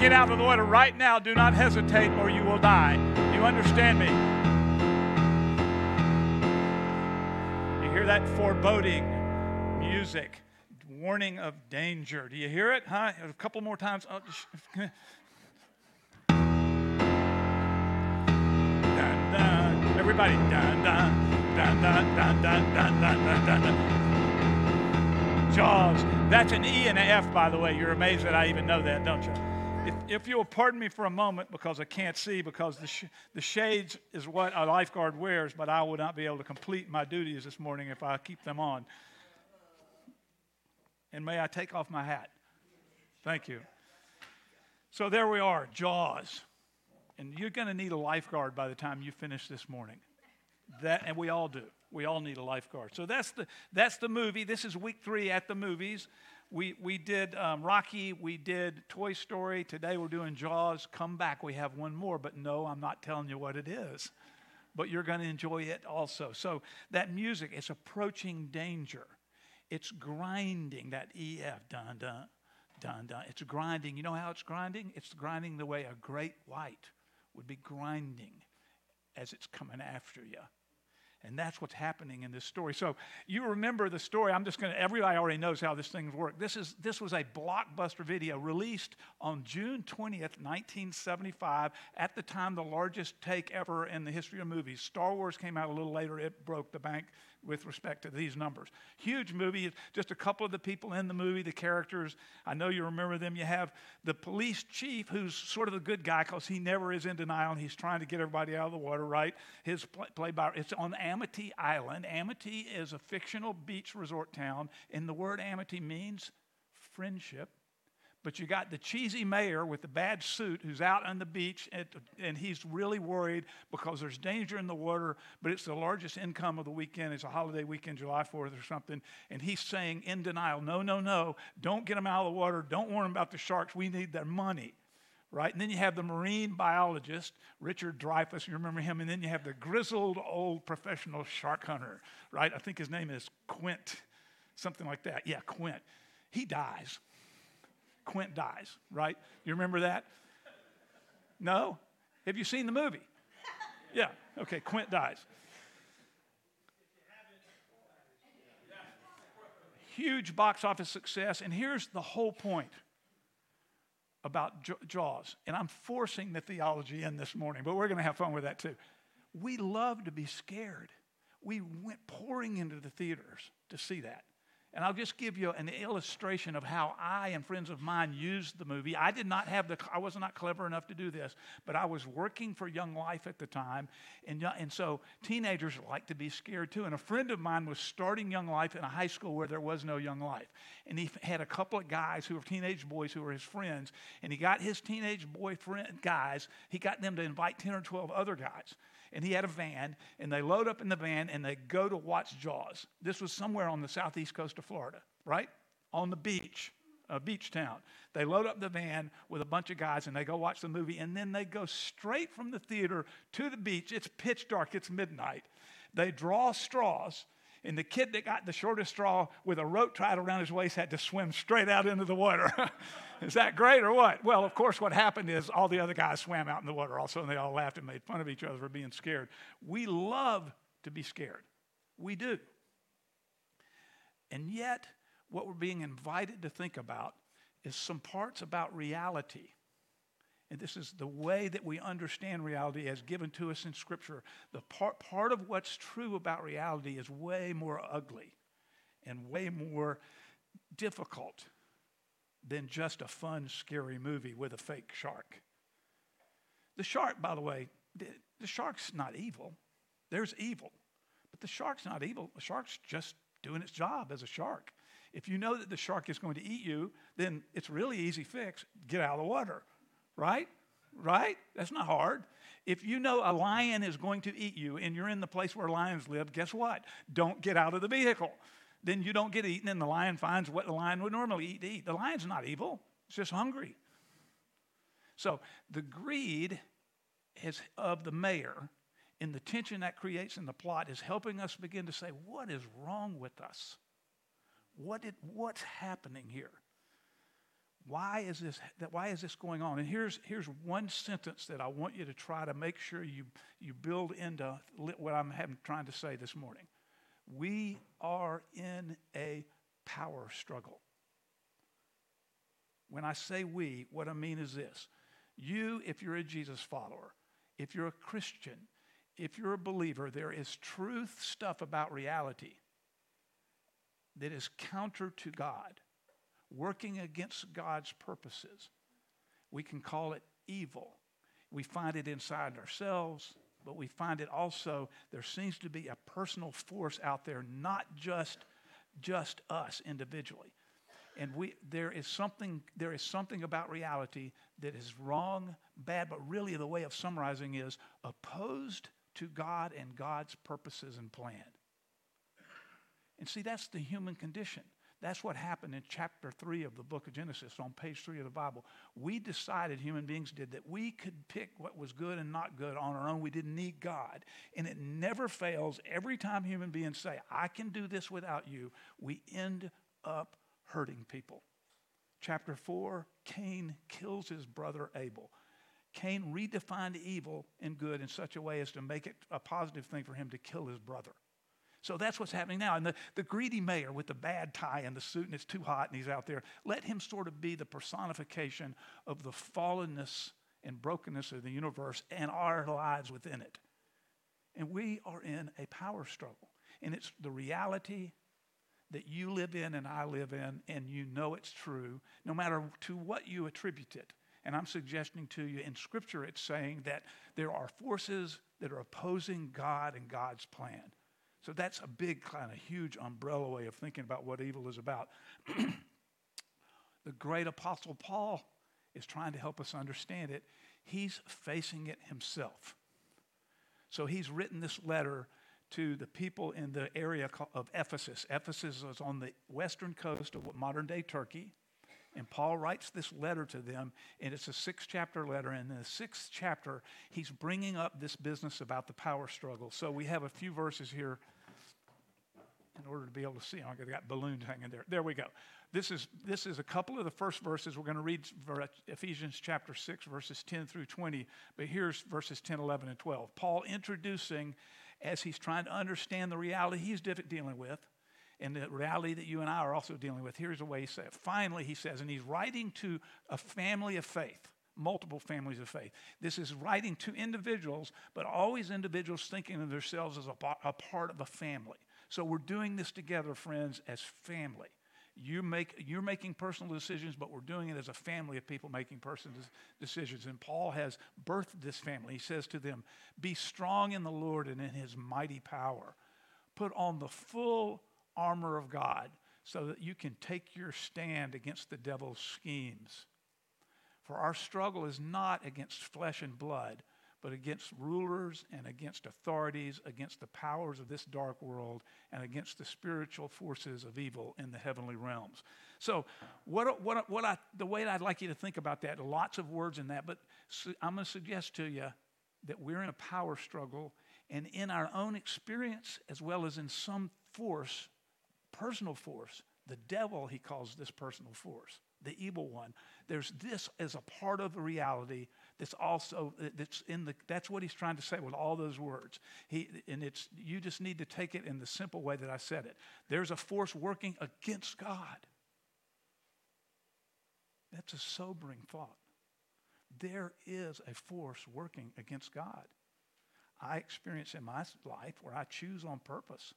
get out of the water right now. Do not hesitate or you will die. You understand me? You hear that foreboding music, warning of danger. Do you hear it? Huh? A couple more times. Oh, dun, dun. Everybody. Dun, dun, dun, dun, dun, dun, dun, dun, dun, dun. Jaws. That's an E and an F, by the way. You're amazed that I even know that, don't you? If, if you'll pardon me for a moment because I can't see, because the, sh- the shades is what a lifeguard wears, but I would not be able to complete my duties this morning if I keep them on. And may I take off my hat? Thank you. So there we are, Jaws. And you're going to need a lifeguard by the time you finish this morning. That, and we all do. We all need a lifeguard. So that's the, that's the movie. This is week three at the movies. We, we did um, Rocky, we did Toy Story. Today we're doing Jaws. Come back, we have one more, but no, I'm not telling you what it is. But you're going to enjoy it also. So that music is approaching danger. It's grinding, that EF, dun dun, dun dun. It's grinding. You know how it's grinding? It's grinding the way a great white would be grinding as it's coming after you. And that's what's happening in this story. So you remember the story. I'm just going to, everybody already knows how this thing works. This, is, this was a blockbuster video released on June 20th, 1975, at the time the largest take ever in the history of movies. Star Wars came out a little later. It broke the bank with respect to these numbers. Huge movie, just a couple of the people in the movie, the characters. I know you remember them. You have the police chief, who's sort of a good guy because he never is in denial and he's trying to get everybody out of the water, right? His play, play by it's on Amity Island. Amity is a fictional beach resort town, and the word Amity means friendship. But you got the cheesy mayor with the bad suit who's out on the beach, and, and, he's really worried because there's danger in the water, but it's the largest income of the weekend. It's a holiday weekend, July 4th or something. And he's saying in denial, no, no, no, don't get them out of the water. Don't warn them about the sharks. We need their money. Right? And then you have the marine biologist, Richard Dreyfuss, you remember him, and then you have the grizzled old professional shark hunter, right? I think his name is Quint, something like that. Yeah, Quint. He dies Quint dies, right? You remember that? No? Have you seen the movie? Yeah, okay, Quint dies. Huge box office success, and here's the whole point about Jaws. And I'm forcing the theology in this morning, but we're going to have fun with that too. We love to be scared. We went pouring into the theaters to see that. And I'll just give you an illustration of how I and friends of mine used the movie. I did not have the, I was not clever enough to do this, but I was working for Young Life at the time. And, and so teenagers like to be scared too. And a friend of mine was starting Young Life in a high school where there was no Young Life. And he had a couple of guys who were teenage boys who were his friends. And he got his teenage boyfriend guys, he got them to invite 10 or 12 other guys and he had a van, and they load up in the van and they go to watch Jaws. This was somewhere on the southeast coast of Florida, right? On the beach, a beach town. They load up the van with a bunch of guys and they go watch the movie, and then they go straight from the theater to the beach. It's pitch dark, it's midnight. They draw straws and the kid that got the shortest straw with a rope tied around his waist had to swim straight out into the water. is that great or what? Well, of course, what happened is all the other guys swam out in the water also, and they all laughed and made fun of each other for being scared. We love to be scared. We do. And yet, what we're being invited to think about is some parts about reality and this is the way that we understand reality as given to us in Scripture. The part, part of what's true about reality is way more ugly and way more difficult than just a fun, scary movie with a fake shark. The shark, by the way, the, the shark's not evil. There's evil. But the shark's not evil. The shark's just doing its job as a shark. If you know that the shark is going to eat you, then it's really easy fix. Get out of the water right? Right? That's not hard. If you know a lion is going to eat you and you're in the place where lions live, guess what? Don't get out of the vehicle. Then you don't get eaten, and the lion finds what the lion would normally eat to eat. The lion's not evil, it's just hungry. So the greed is of the mayor and the tension that creates in the plot is helping us begin to say, what is wrong with us? What did, what's happening here? Why is this why is this going on? And here's here's one sentence that i want you to try to make sure you you build into what i'm having, trying to say this morning. We are in a power struggle. When i say we what i mean is this. You if you're a jesus follower if you're a christian if you're a believer there is truth stuff about reality that is counter to god working against God's purposes. We can call it evil. We find it inside ourselves, but we find it also, there seems to be a personal force out there, not just, just us individually. And we, there, is something, there is something about reality that is wrong, bad, but really the way of summarizing is opposed to God and God's purposes and plan. And see, that's the human condition. That's what happened in chapter 3 of the book of Genesis on page 3 of the Bible. We decided, human beings did, that we could pick what was good and not good on our own. We didn't need God. And it never fails. Every time human beings say, I can do this without you, we end up hurting people. Chapter 4 Cain kills his brother Abel. Cain redefined evil and good in such a way as to make it a positive thing for him to kill his brother. So that's what's happening now. And the, the greedy mayor with the bad tie and the suit, and it's too hot, and he's out there, let him sort of be the personification of the fallenness and brokenness of the universe and our lives within it. And we are in a power struggle. And it's the reality that you live in and I live in, and you know it's true, no matter to what you attribute it. And I'm suggesting to you in Scripture, it's saying that there are forces that are opposing God and God's plan. So that's a big, kind of huge umbrella way of thinking about what evil is about. the great apostle Paul is trying to help us understand it. He's facing it himself. So he's written this letter to the people in the area of Ephesus. Ephesus is on the western coast of modern day Turkey. And Paul writes this letter to them, and it's a six chapter letter. And in the sixth chapter, he's bringing up this business about the power struggle. So we have a few verses here in order to be able to see. Oh, I've got balloons hanging there. There we go. This is, this is a couple of the first verses. We're going to read Ephesians chapter 6, verses 10 through 20. But here's verses 10, 11, and 12. Paul introducing, as he's trying to understand the reality he's dealing with, and the reality that you and I are also dealing with. Here's the way he says it. Finally, he says, and he's writing to a family of faith, multiple families of faith. This is writing to individuals, but always individuals thinking of themselves as a, a part of a family. So we're doing this together, friends, as family. You make, you're making personal decisions, but we're doing it as a family of people making personal decisions. And Paul has birthed this family. He says to them, Be strong in the Lord and in his mighty power. Put on the full armor of God so that you can take your stand against the devil's schemes. For our struggle is not against flesh and blood, but against rulers and against authorities, against the powers of this dark world, and against the spiritual forces of evil in the heavenly realms. So, what, what, what I, the way I'd like you to think about that, lots of words in that, but I'm going to suggest to you that we're in a power struggle, and in our own experience, as well as in some force, personal force, the devil, he calls this personal force, the evil one. There's this as a part of the reality that's also that's in the that's what he's trying to say with all those words. He and it's you just need to take it in the simple way that i said it. There's a force working against god. That's a sobering thought. There is a force working against god. I experience in my life where i choose on purpose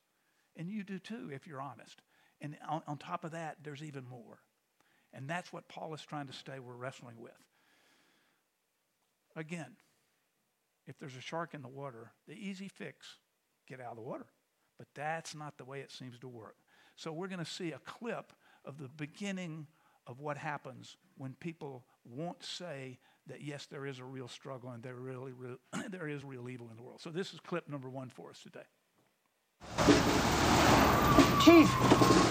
and you do too if you're honest and on, on top of that there's even more and that's what paul is trying to say we're wrestling with Again, if there's a shark in the water, the easy fix, get out of the water. But that's not the way it seems to work. So we're going to see a clip of the beginning of what happens when people won't say that yes, there is a real struggle and there really, real, there is real evil in the world. So this is clip number one for us today. Chief,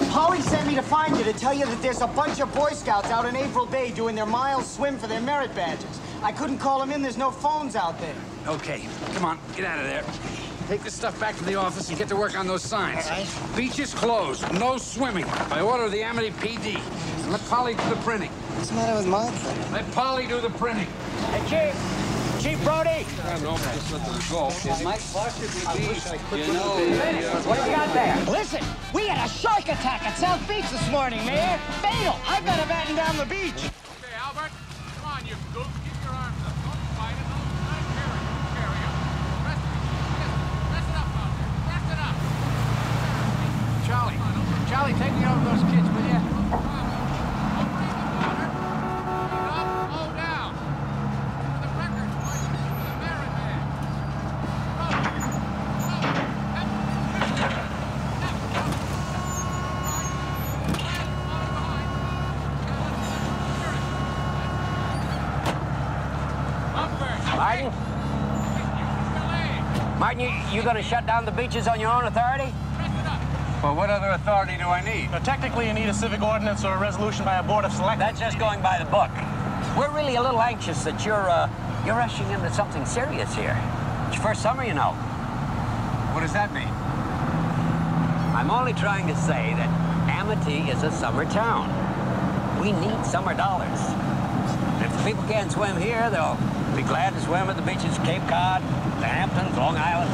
Polly sent me to find you to tell you that there's a bunch of Boy Scouts out in April Bay doing their miles swim for their merit badges. I couldn't call them in. There's no phones out there. Okay, come on, get out of there. Take this stuff back to the office and get to work on those signs. All right. Beach is closed. No swimming. By order of the Amity PD. And let Polly do the printing. What's the matter with my Let Polly do the printing. Hey, Chief. Chief Brody. Mike possibly be, you know, What do you got there? Listen, we had a shark attack at South Beach this morning, Mayor. Fatal. I better batten down the beach. Okay, Albert. Come on, you goof. Keep your arms up. Don't fight carry. Carry. Rest Rest it up. Rest it up. Charlie. Charlie, take me over those kids, will you? Don't breathe the water. Breathe up. Slow down. For the record, boys. For the merit badge. Go. Go. Up. Up. Up. Right. Left. Follow behind. Up first. Martin? Delay. Martin, you, you gonna shut down the beaches on your own authority? Rest it up. Well, what other authority do I need? Now, technically, you need a civic ordinance or a resolution by a board of selectmen. That's just going by the book. We're really a little anxious that you're, uh, you're rushing into something serious here. It's your first summer, you know. What does that mean? I'm only trying to say that Amity is a summer town. We need summer dollars. If the people can't swim here, they'll be glad to swim at the beaches of Cape Cod, the Hamptons, Long Island.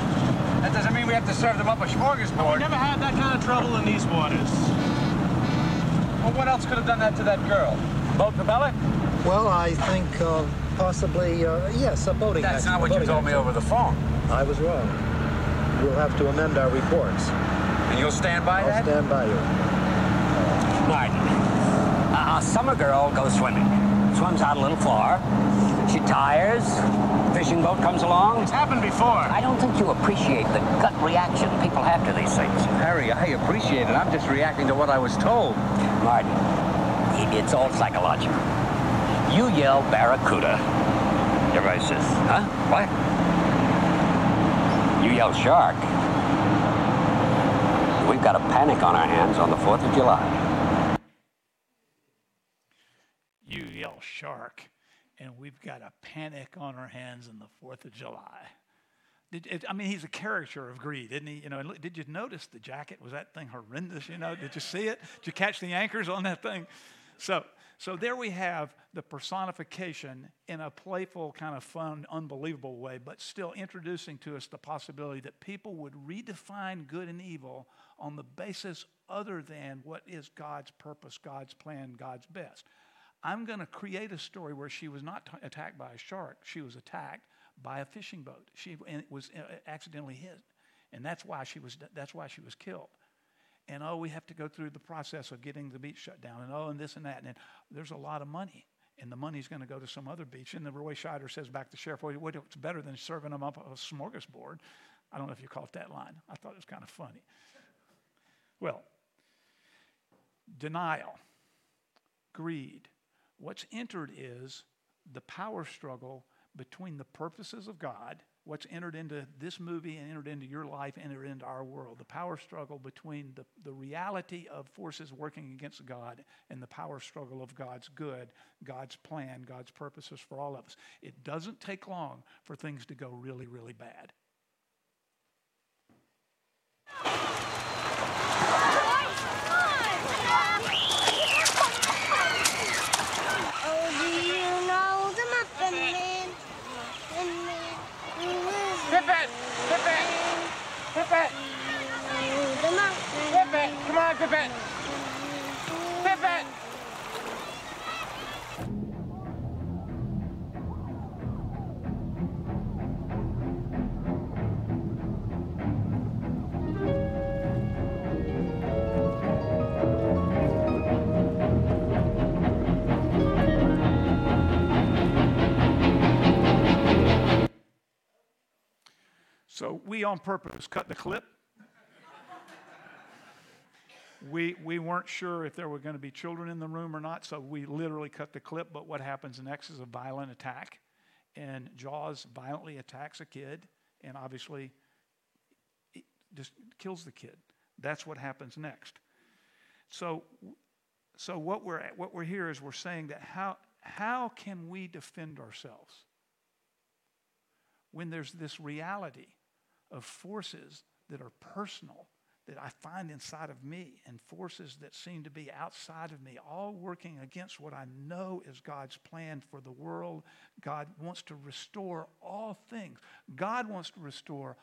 That doesn't mean we have to serve them up a smorgasbord. We smorgasbord. never had that kind of trouble in these waters. Well, what else could have done that to that girl? Boat propeller? Well, I think uh, possibly, uh, yes, a boating That's accident. not what you boating told me over the phone. I was wrong. We'll have to amend our reports. And you'll stand by that? I'll stand by you. Martin. A a summer girl goes swimming. Swims out a little far. She tires. Fishing boat comes along. It's happened before. I don't think you appreciate the gut reaction people have to these things. Harry, I appreciate it. I'm just reacting to what I was told. Martin, it's all psychological. You yell barracuda. Everybody says, huh? What? You yell shark. We've got a panic on our hands on the 4th of July. You yell shark, and we've got a panic on our hands on the 4th of July. Did, it, I mean, he's a caricature of greed, isn't he? You know, did you notice the jacket? Was that thing horrendous? You know, did you see it? Did you catch the anchors on that thing? So, so there we have the personification in a playful, kind of fun, unbelievable way, but still introducing to us the possibility that people would redefine good and evil on the basis other than what is God's purpose, God's plan, God's best. I'm going to create a story where she was not t- attacked by a shark. She was attacked by a fishing boat. She was uh, accidentally hit, and that's why she was that's why she was killed. And oh, we have to go through the process of getting the beach shut down, and oh, and this and that, and there's a lot of money, and the money's going to go to some other beach. And the Roy Scheider says back to the sheriff, well, it's better than serving them up a smorgasbord? I don't know if you caught that line. I thought it was kind of funny. Well, denial, greed. What's entered is the power struggle between the purposes of God, what's entered into this movie and entered into your life, entered into our world. The power struggle between the, the reality of forces working against God and the power struggle of God's good, God's plan, God's purposes for all of us. It doesn't take long for things to go really, really bad. Oh, do you know the Muffin Man? Muffin Man. Pippet! The Come on, Pippet! Pippet! So we on purpose cut the clip. we, we weren't sure if there were going to be children in the room or not, so we literally cut the clip. But what happens next is a violent attack. And Jaws violently attacks a kid, and obviously just kills the kid. That's what happens next. So, so what we're what we're here is we're saying that how how can we defend ourselves when there's this reality of forces that are personal that I find inside of me and forces that seem to be outside of me, all working against what I know is God's plan for the world. God wants to restore all things. God wants to restore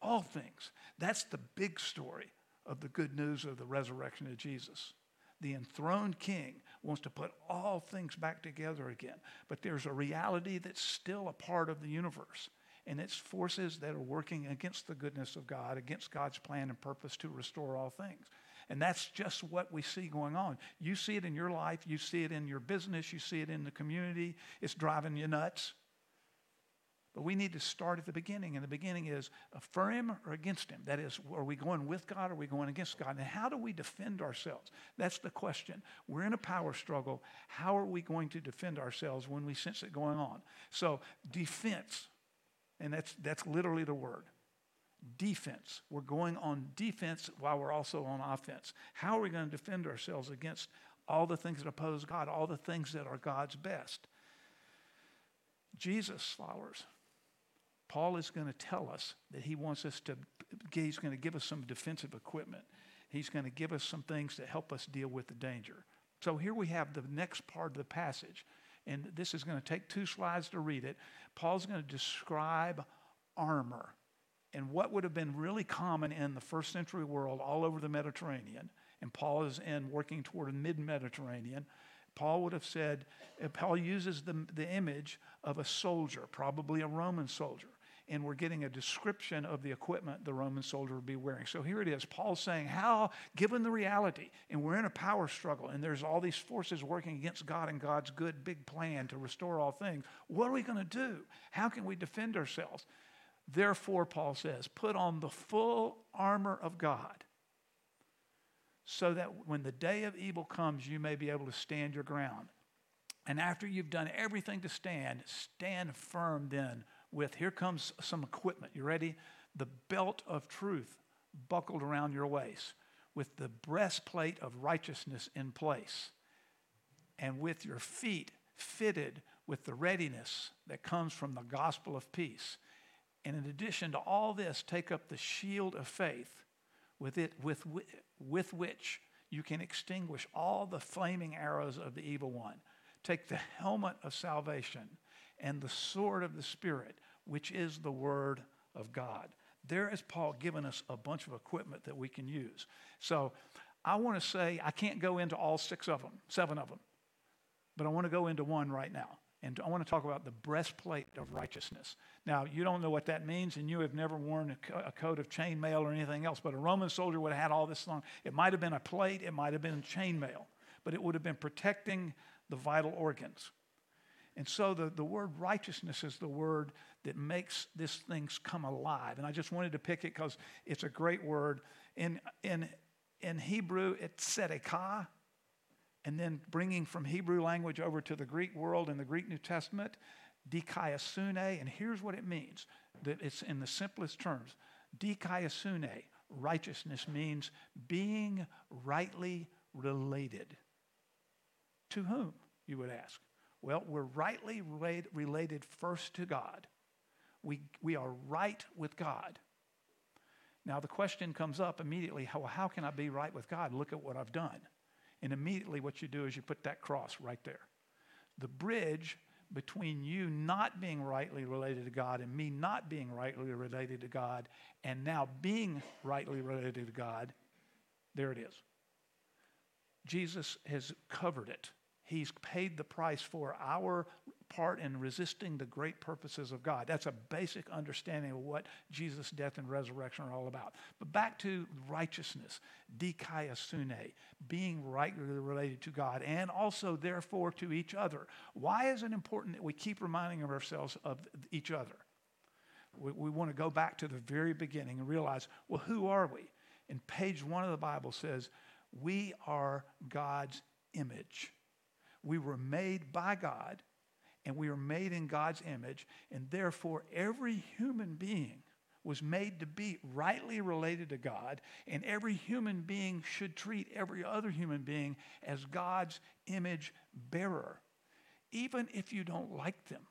all things. That's the big story of the good news of the resurrection of Jesus. The enthroned king wants to put all things back together again. But there's a reality that's still a part of the universe and it's forces that are working against the goodness of God, against God's plan and purpose to restore all things. And that's just what we see going on. You see it in your life, you see it in your business, you see it in the community. It's driving you nuts. But we need to start at the beginning, and the beginning is for him or against him. That is, are we going with God or are we going against God? And how do we defend ourselves? That's the question. We're in a power struggle. How are we going to defend ourselves when we sense it going on? So, defense and that's, that's literally the word defense. We're going on defense while we're also on offense. How are we going to defend ourselves against all the things that oppose God, all the things that are God's best? Jesus followers. Paul is going to tell us that he wants us to, he's going to give us some defensive equipment. He's going to give us some things to help us deal with the danger. So here we have the next part of the passage and this is going to take two slides to read it. Paul's going to describe armor and what would have been really common in the first century world all over the Mediterranean. And Paul is in working toward a mid Mediterranean. Paul would have said, Paul uses the, the image of a soldier, probably a Roman soldier and we're getting a description of the equipment the Roman soldier would be wearing. So here it is. Paul's saying, How, given the reality, and we're in a power struggle, and there's all these forces working against God and God's good big plan to restore all things, what are we going to do? How can we defend ourselves? Therefore, Paul says, put on the full armor of God so that when the day of evil comes, you may be able to stand your ground. And after you've done everything to stand, stand firm then with here comes some equipment. You ready? The belt of truth buckled around your waist, with the breastplate of righteousness in place, and with your feet fitted with the readiness that comes from the gospel of peace. And in addition to all this, take up the shield of faith with, it, with, with which you can extinguish all the flaming arrows of the evil one. Take the helmet of salvation and the sword of the Spirit, which is the Word of God. There is Paul giving us a bunch of equipment that we can use. So I want to say, I can't go into all six of them, seven of them, but I want to go into one right now. And I want to talk about the breastplate of righteousness. Now, you don't know what that means, and you have never worn a, coat of chainmail or anything else, but a Roman soldier would have had all this long. It might have been a plate, it might have been chainmail, but it would have been protecting the vital organs. And so the, the word righteousness is the word that makes these things come alive. And I just wanted to pick it because it's a great word. In, in, in Hebrew, it's tzedakah. And then bringing from Hebrew language over to the Greek world in the Greek New Testament, dikaiosune. And here's what it means that it's in the simplest terms. Dikaiosune, righteousness means being rightly related. To whom, you would ask? Well, we're rightly related first to God. We, we are right with God. Now, the question comes up immediately how, how can I be right with God? Look at what I've done. And immediately, what you do is you put that cross right there. The bridge between you not being rightly related to God and me not being rightly related to God and now being rightly related to God, there it is. Jesus has covered it. He's paid the price for our part in resisting the great purposes of God. That's a basic understanding of what Jesus' death and resurrection are all about. But back to righteousness, dikaiosune, being rightly related to God, and also, therefore, to each other. Why is it important that we keep reminding ourselves of each other? We, we want to go back to the very beginning and realize, well, who are we? And page one of the Bible says, we are God's image. We were made by God and we were made in God's image, and therefore every human being was made to be rightly related to God, and every human being should treat every other human being as God's image bearer, even if you don't like them.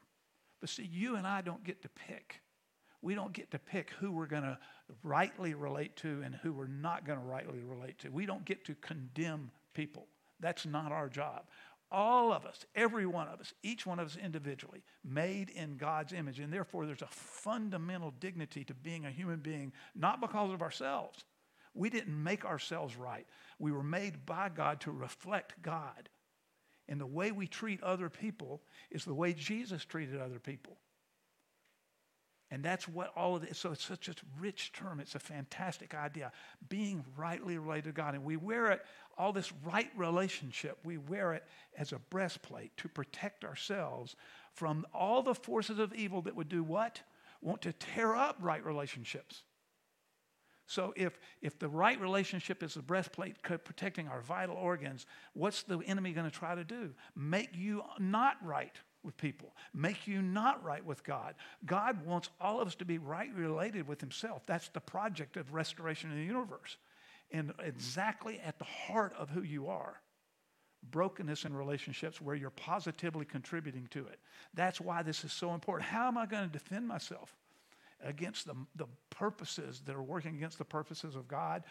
But see, you and I don't get to pick. We don't get to pick who we're going to rightly relate to and who we're not going to rightly relate to. We don't get to condemn people. That's not our job. All of us, every one of us, each one of us individually, made in God's image. And therefore, there's a fundamental dignity to being a human being, not because of ourselves. We didn't make ourselves right. We were made by God to reflect God. And the way we treat other people is the way Jesus treated other people. And that's what all of this, so it's such a rich term. It's a fantastic idea. Being rightly related to God. And we wear it, all this right relationship, we wear it as a breastplate to protect ourselves from all the forces of evil that would do what? Want to tear up right relationships. So if, if the right relationship is the breastplate protecting our vital organs, what's the enemy going to try to do? Make you not right with people, make you not right with God. God wants all of us to be right related with Himself. That's the project of restoration in the universe. And exactly at the heart of who you are brokenness in relationships where you're positively contributing to it. That's why this is so important. How am I going to defend myself against the, the purposes that are working against the purposes of God?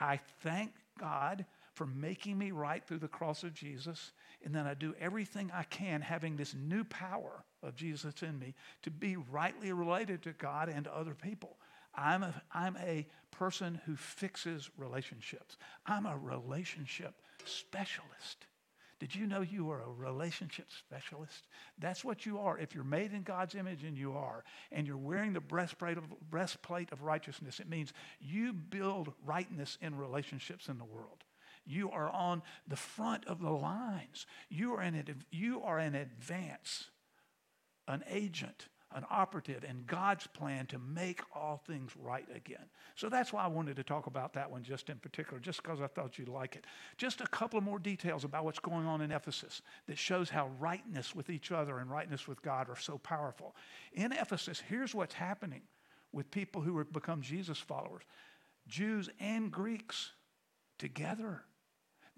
I thank God for making me right through the cross of Jesus. And then I do everything I can, having this new power of Jesus in me, to be rightly related to God and to other people. I'm a, I'm a person who fixes relationships. I'm a relationship specialist. Did you know you are a relationship specialist? That's what you are. If you're made in God's image, and you are, and you're wearing the breastplate of, breastplate of righteousness, it means you build rightness in relationships in the world. You are on the front of the lines. You are an, you are an advance, an agent, an operative in God's plan to make all things right again. So that's why I wanted to talk about that one just in particular, just because I thought you'd like it. Just a couple of more details about what's going on in Ephesus that shows how rightness with each other and rightness with God are so powerful. In Ephesus, here's what's happening with people who have become Jesus followers Jews and Greeks together.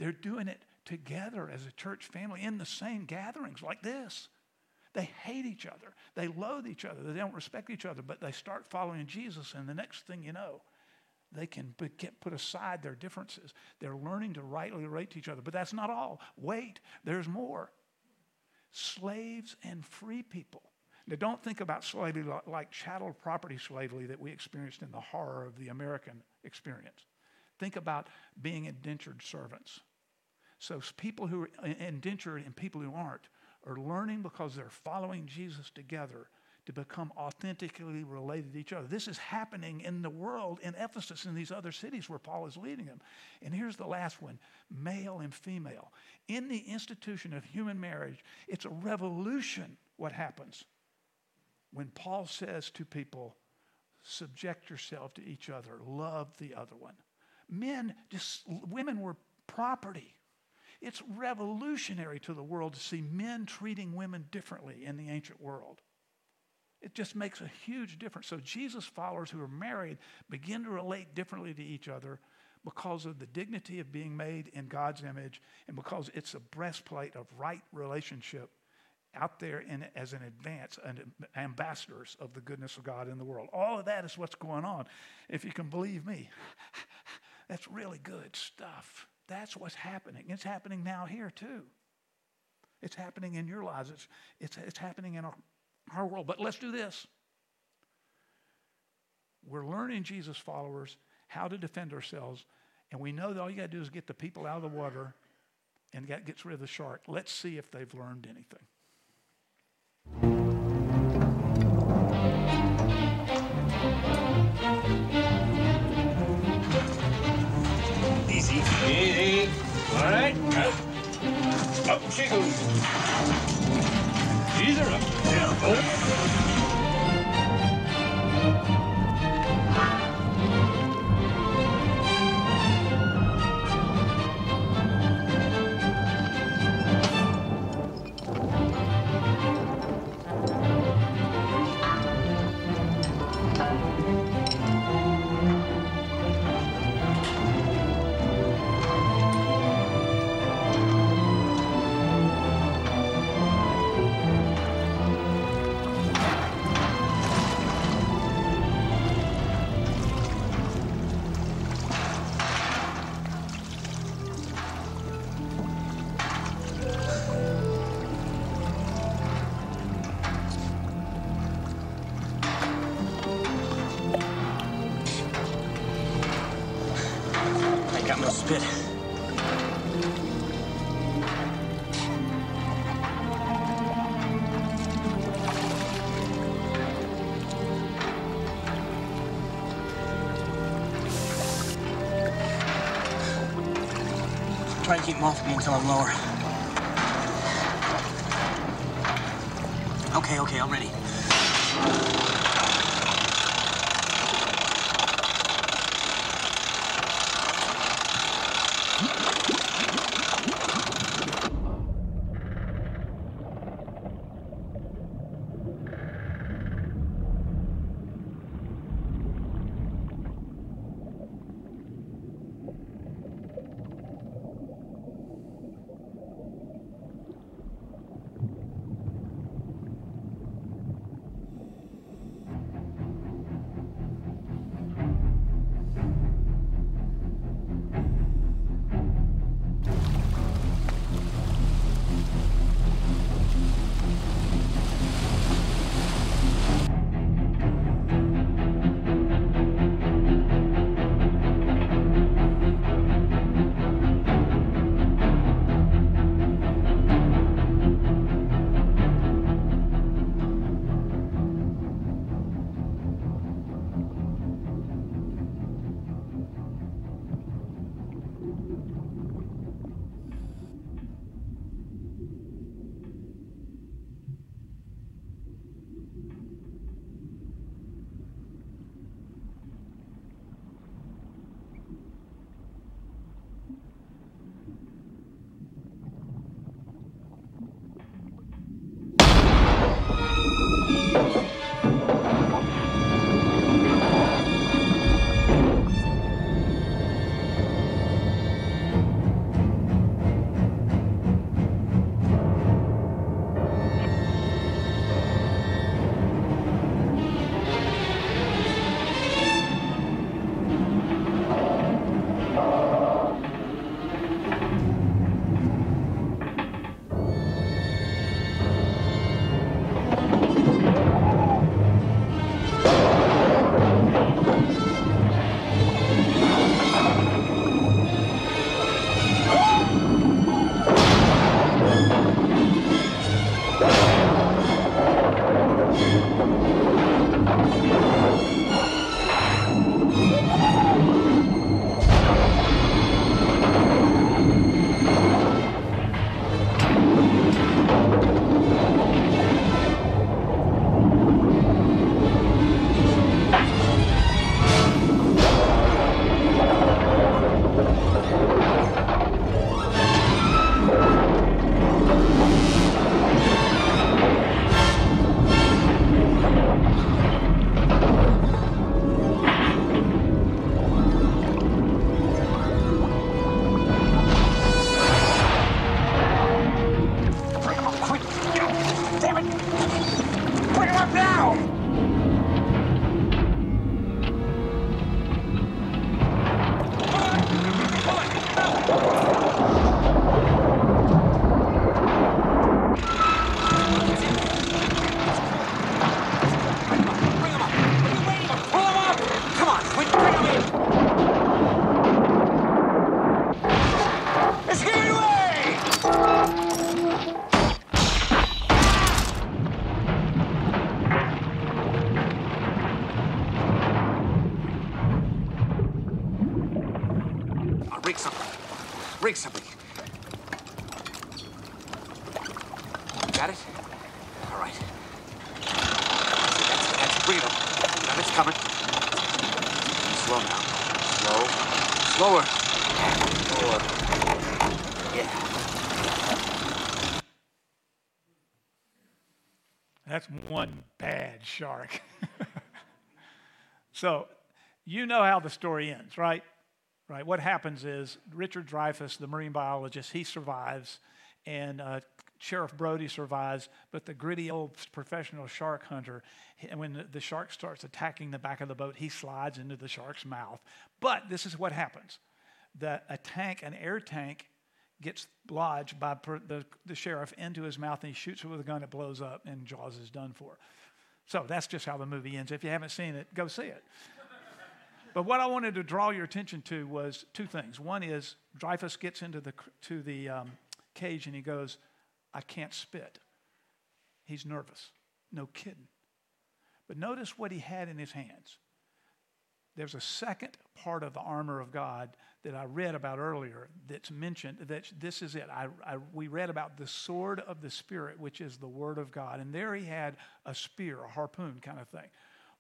They're doing it together as a church family in the same gatherings like this. They hate each other. They loathe each other. They don't respect each other, but they start following Jesus, and the next thing you know, they can put aside their differences. They're learning to rightly relate to each other. But that's not all. Wait, there's more. Slaves and free people. Now, don't think about slavery like chattel property slavery that we experienced in the horror of the American experience. Think about being indentured servants. So people who are uh, indentured and people who aren't are learning because they're following Jesus together to become authentically related to each other. This is happening in the world in Ephesus and these other cities where Paul is leading them. And here's the last one male and female. In the institution of human marriage, it's a revolution what happens when Paul says to people, subject yourself to each other, love the other one. Men, just women were property. It's revolutionary to the world to see men treating women differently in the ancient world. It just makes a huge difference. So, Jesus followers who are married begin to relate differently to each other because of the dignity of being made in God's image and because it's a breastplate of right relationship out there in, as an advance and ambassadors of the goodness of God in the world. All of that is what's going on. If you can believe me, that's really good stuff. That's what's happening. It's happening now here too. It's happening in your lives. It's, it's, it's happening in our, our world. But let's do this. We're learning Jesus followers how to defend ourselves. And we know that all you got to do is get the people out of the water and that gets rid of the shark. Let's see if they've learned anything. All right. Up she goes. Ease her up. Yeah. Oh. Them off me until I'm lower. Okay, okay, I'm ready. Shark. so, you know how the story ends, right? Right. What happens is Richard Dreyfuss, the marine biologist, he survives, and uh, Sheriff Brody survives, but the gritty old professional shark hunter, when the, the shark starts attacking the back of the boat, he slides into the shark's mouth. But this is what happens: that a tank, an air tank, gets lodged by per, the, the sheriff into his mouth, and he shoots it with a gun. It blows up, and Jaws is done for. So that's just how the movie ends. If you haven't seen it, go see it. But what I wanted to draw your attention to was two things. One is Dreyfuss gets into the to the um, cage and he goes, "I can't spit." He's nervous. No kidding. But notice what he had in his hands. There's a second part of the armor of God that I read about earlier that's mentioned. That this is it. I, I, we read about the sword of the Spirit, which is the Word of God. And there he had a spear, a harpoon kind of thing.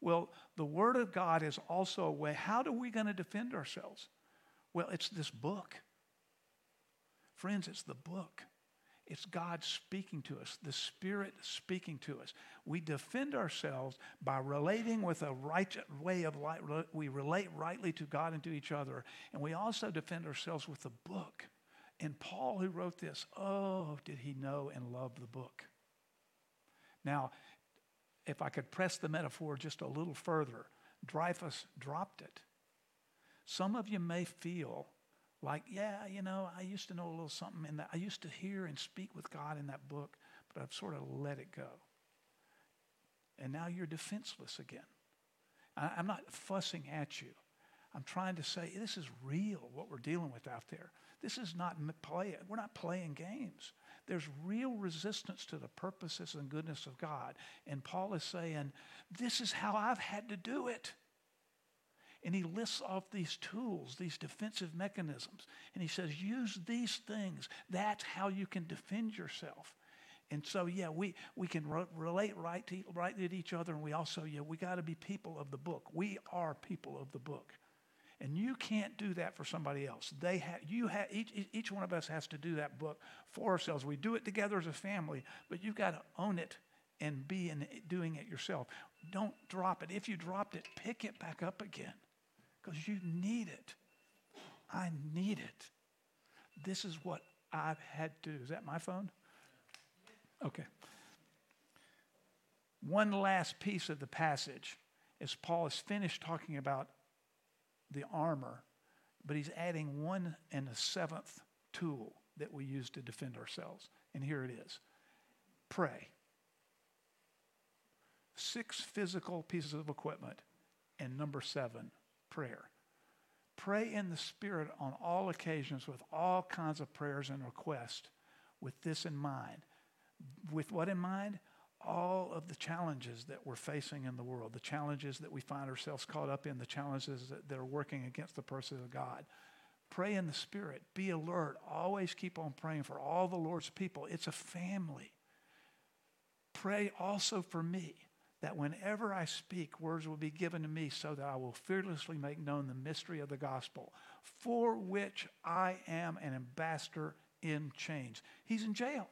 Well, the Word of God is also a way. How are we going to defend ourselves? Well, it's this book. Friends, it's the book. It's God speaking to us, the Spirit speaking to us. We defend ourselves by relating with a right way of life. We relate rightly to God and to each other. And we also defend ourselves with the book. And Paul, who wrote this, oh, did he know and love the book? Now, if I could press the metaphor just a little further, Dreyfuss dropped it. Some of you may feel like, yeah, you know, I used to know a little something in that. I used to hear and speak with God in that book, but I've sort of let it go. And now you're defenseless again. I'm not fussing at you. I'm trying to say this is real what we're dealing with out there. This is not play. We're not playing games. There's real resistance to the purposes and goodness of God. And Paul is saying, this is how I've had to do it. And he lists off these tools, these defensive mechanisms. And he says, use these things. That's how you can defend yourself. And so, yeah, we, we can re- relate right to, right to each other. And we also, yeah, we got to be people of the book. We are people of the book. And you can't do that for somebody else. They have, you have, each, each one of us has to do that book for ourselves. We do it together as a family, but you've got to own it and be in doing it yourself. Don't drop it. If you dropped it, pick it back up again because you need it. I need it. This is what I've had to do. Is that my phone? Okay. One last piece of the passage as Paul is finished talking about the armor, but he's adding one and a seventh tool that we use to defend ourselves. And here it is pray. Six physical pieces of equipment, and number seven, prayer. Pray in the Spirit on all occasions with all kinds of prayers and requests with this in mind. With what in mind? All of the challenges that we're facing in the world, the challenges that we find ourselves caught up in, the challenges that, that are working against the person of God. Pray in the Spirit. Be alert. Always keep on praying for all the Lord's people. It's a family. Pray also for me that whenever I speak, words will be given to me so that I will fearlessly make known the mystery of the gospel, for which I am an ambassador in chains. He's in jail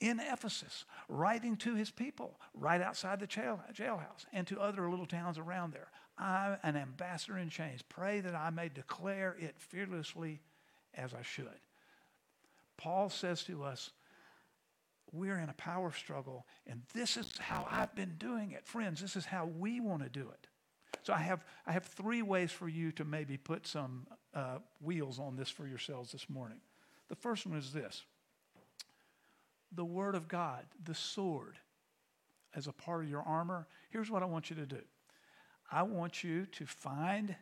in Ephesus, writing to his people right outside the jail, jailhouse and to other little towns around there. I'm an ambassador in chains. Pray that I may declare it fearlessly as I should. Paul says to us, we're in a power struggle, and this is how I've been doing it. Friends, this is how we want to do it. So I have, I have three ways for you to maybe put some uh, wheels on this for yourselves this morning. The first one is this the Word of God, the sword, as a part of your armor. Here's what I want you to do I want you to find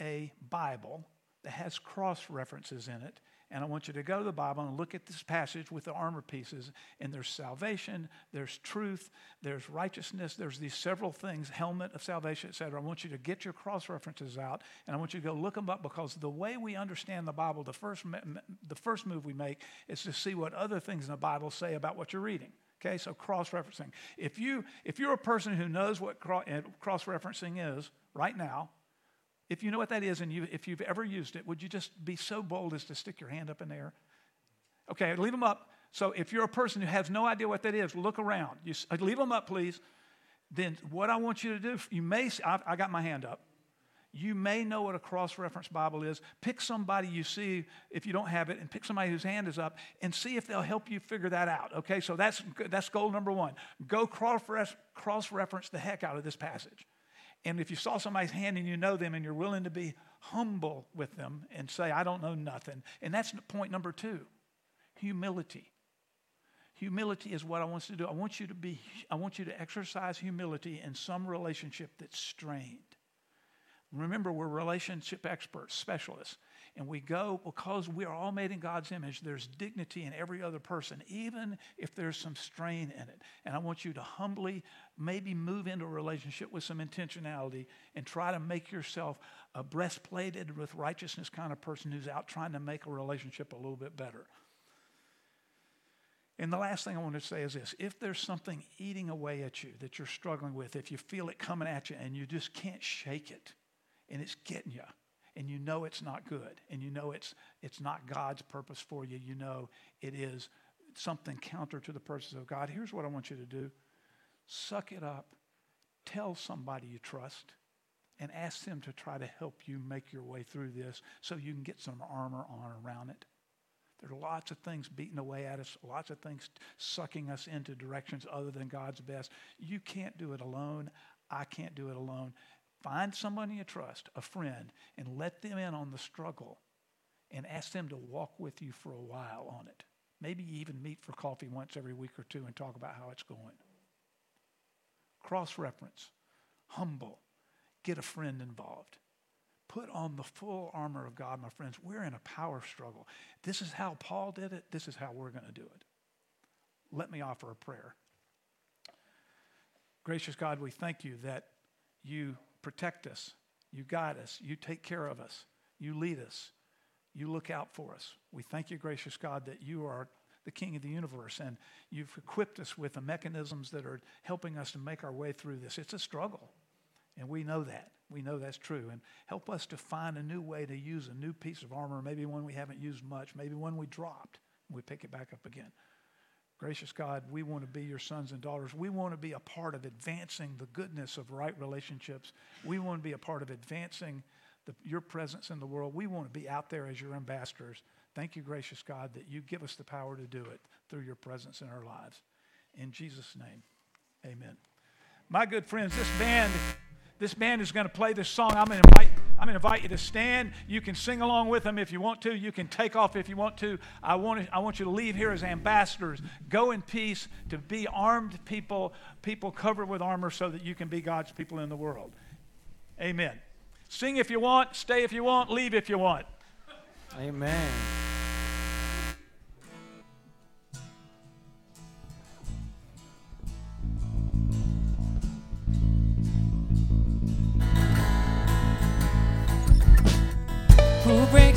a Bible that has cross references in it and I want you to go to the Bible and look at this passage with the armor pieces. And there's salvation, there's truth, there's righteousness, there's these several things helmet of salvation, etc. I want you to get your cross references out and I want you to go look them up because the way we understand the Bible, the first, the first move we make is to see what other things in the Bible say about what you're reading. Okay, so cross referencing. If, you, if you're a person who knows what eh, cross referencing is right now, if you know what that is and you, if you've ever used it, would you just be so bold as to stick your hand up in the air? Okay, leave them up. So if you're a person who has no idea what that is, look around. You, uh, leave them up, please. Then what I want you to do, you may, I, I got my hand up. You may know what a cross reference Bible is. Pick somebody you see if you don't have it, and pick somebody whose hand is up and see if they'll help you figure that out. Okay, so that's, that's goal number one. Go cross reference the heck out of this passage. And if you saw somebody's hand and you know them and you're willing to be humble with them and say, I don't know nothing. And that's point number two humility. Humility is what I want you to do. I want you to be, I want you to exercise humility in some relationship that's strained. Remember, we're relationship experts, specialists. And we go because we are all made in God's image. There's dignity in every other person, even if there's some strain in it. And I want you to humbly maybe move into a relationship with some intentionality and try to make yourself a breastplated with righteousness kind of person who's out trying to make a relationship a little bit better. And the last thing I want to say is this if there's something eating away at you that you're struggling with, if you feel it coming at you and you just can't shake it, and it's getting you, and you know it's not good, and you know it's, it's not God's purpose for you, you know it is something counter to the purposes of God, here's what I want you to do suck it up, tell somebody you trust, and ask them to try to help you make your way through this so you can get some armor on around it. There are lots of things beating away at us, lots of things sucking us into directions other than God's best. You can't do it alone. I can't do it alone. Find somebody you trust, a friend, and let them in on the struggle and ask them to walk with you for a while on it. Maybe even meet for coffee once every week or two and talk about how it's going. Cross reference, humble, get a friend involved. Put on the full armor of God, my friends. We're in a power struggle. This is how Paul did it. This is how we're going to do it. Let me offer a prayer. Gracious God, we thank you that you protect us, you guide us, you take care of us, you lead us, you look out for us. We thank you, gracious God, that you are the King of the universe and you've equipped us with the mechanisms that are helping us to make our way through this. It's a struggle, and we know that. We know that's true. And help us to find a new way to use a new piece of armor, maybe one we haven't used much, maybe one we dropped, and we pick it back up again. Gracious God, we want to be your sons and daughters. We want to be a part of advancing the goodness of right relationships. We want to be a part of advancing the, your presence in the world. We want to be out there as your ambassadors. Thank you, gracious God, that you give us the power to do it through your presence in our lives. In Jesus' name, amen. My good friends, this band. This band is going to play this song. I'm going to invite, I'm going to invite you to stand. You can sing along with them if you want to. You can take off if you want to. I want, to, I want you to leave here as ambassadors. Go in peace to be armed people, people covered with armor so that you can be God's people in the world. Amen. Sing if you want, stay if you want, leave if you want. Amen.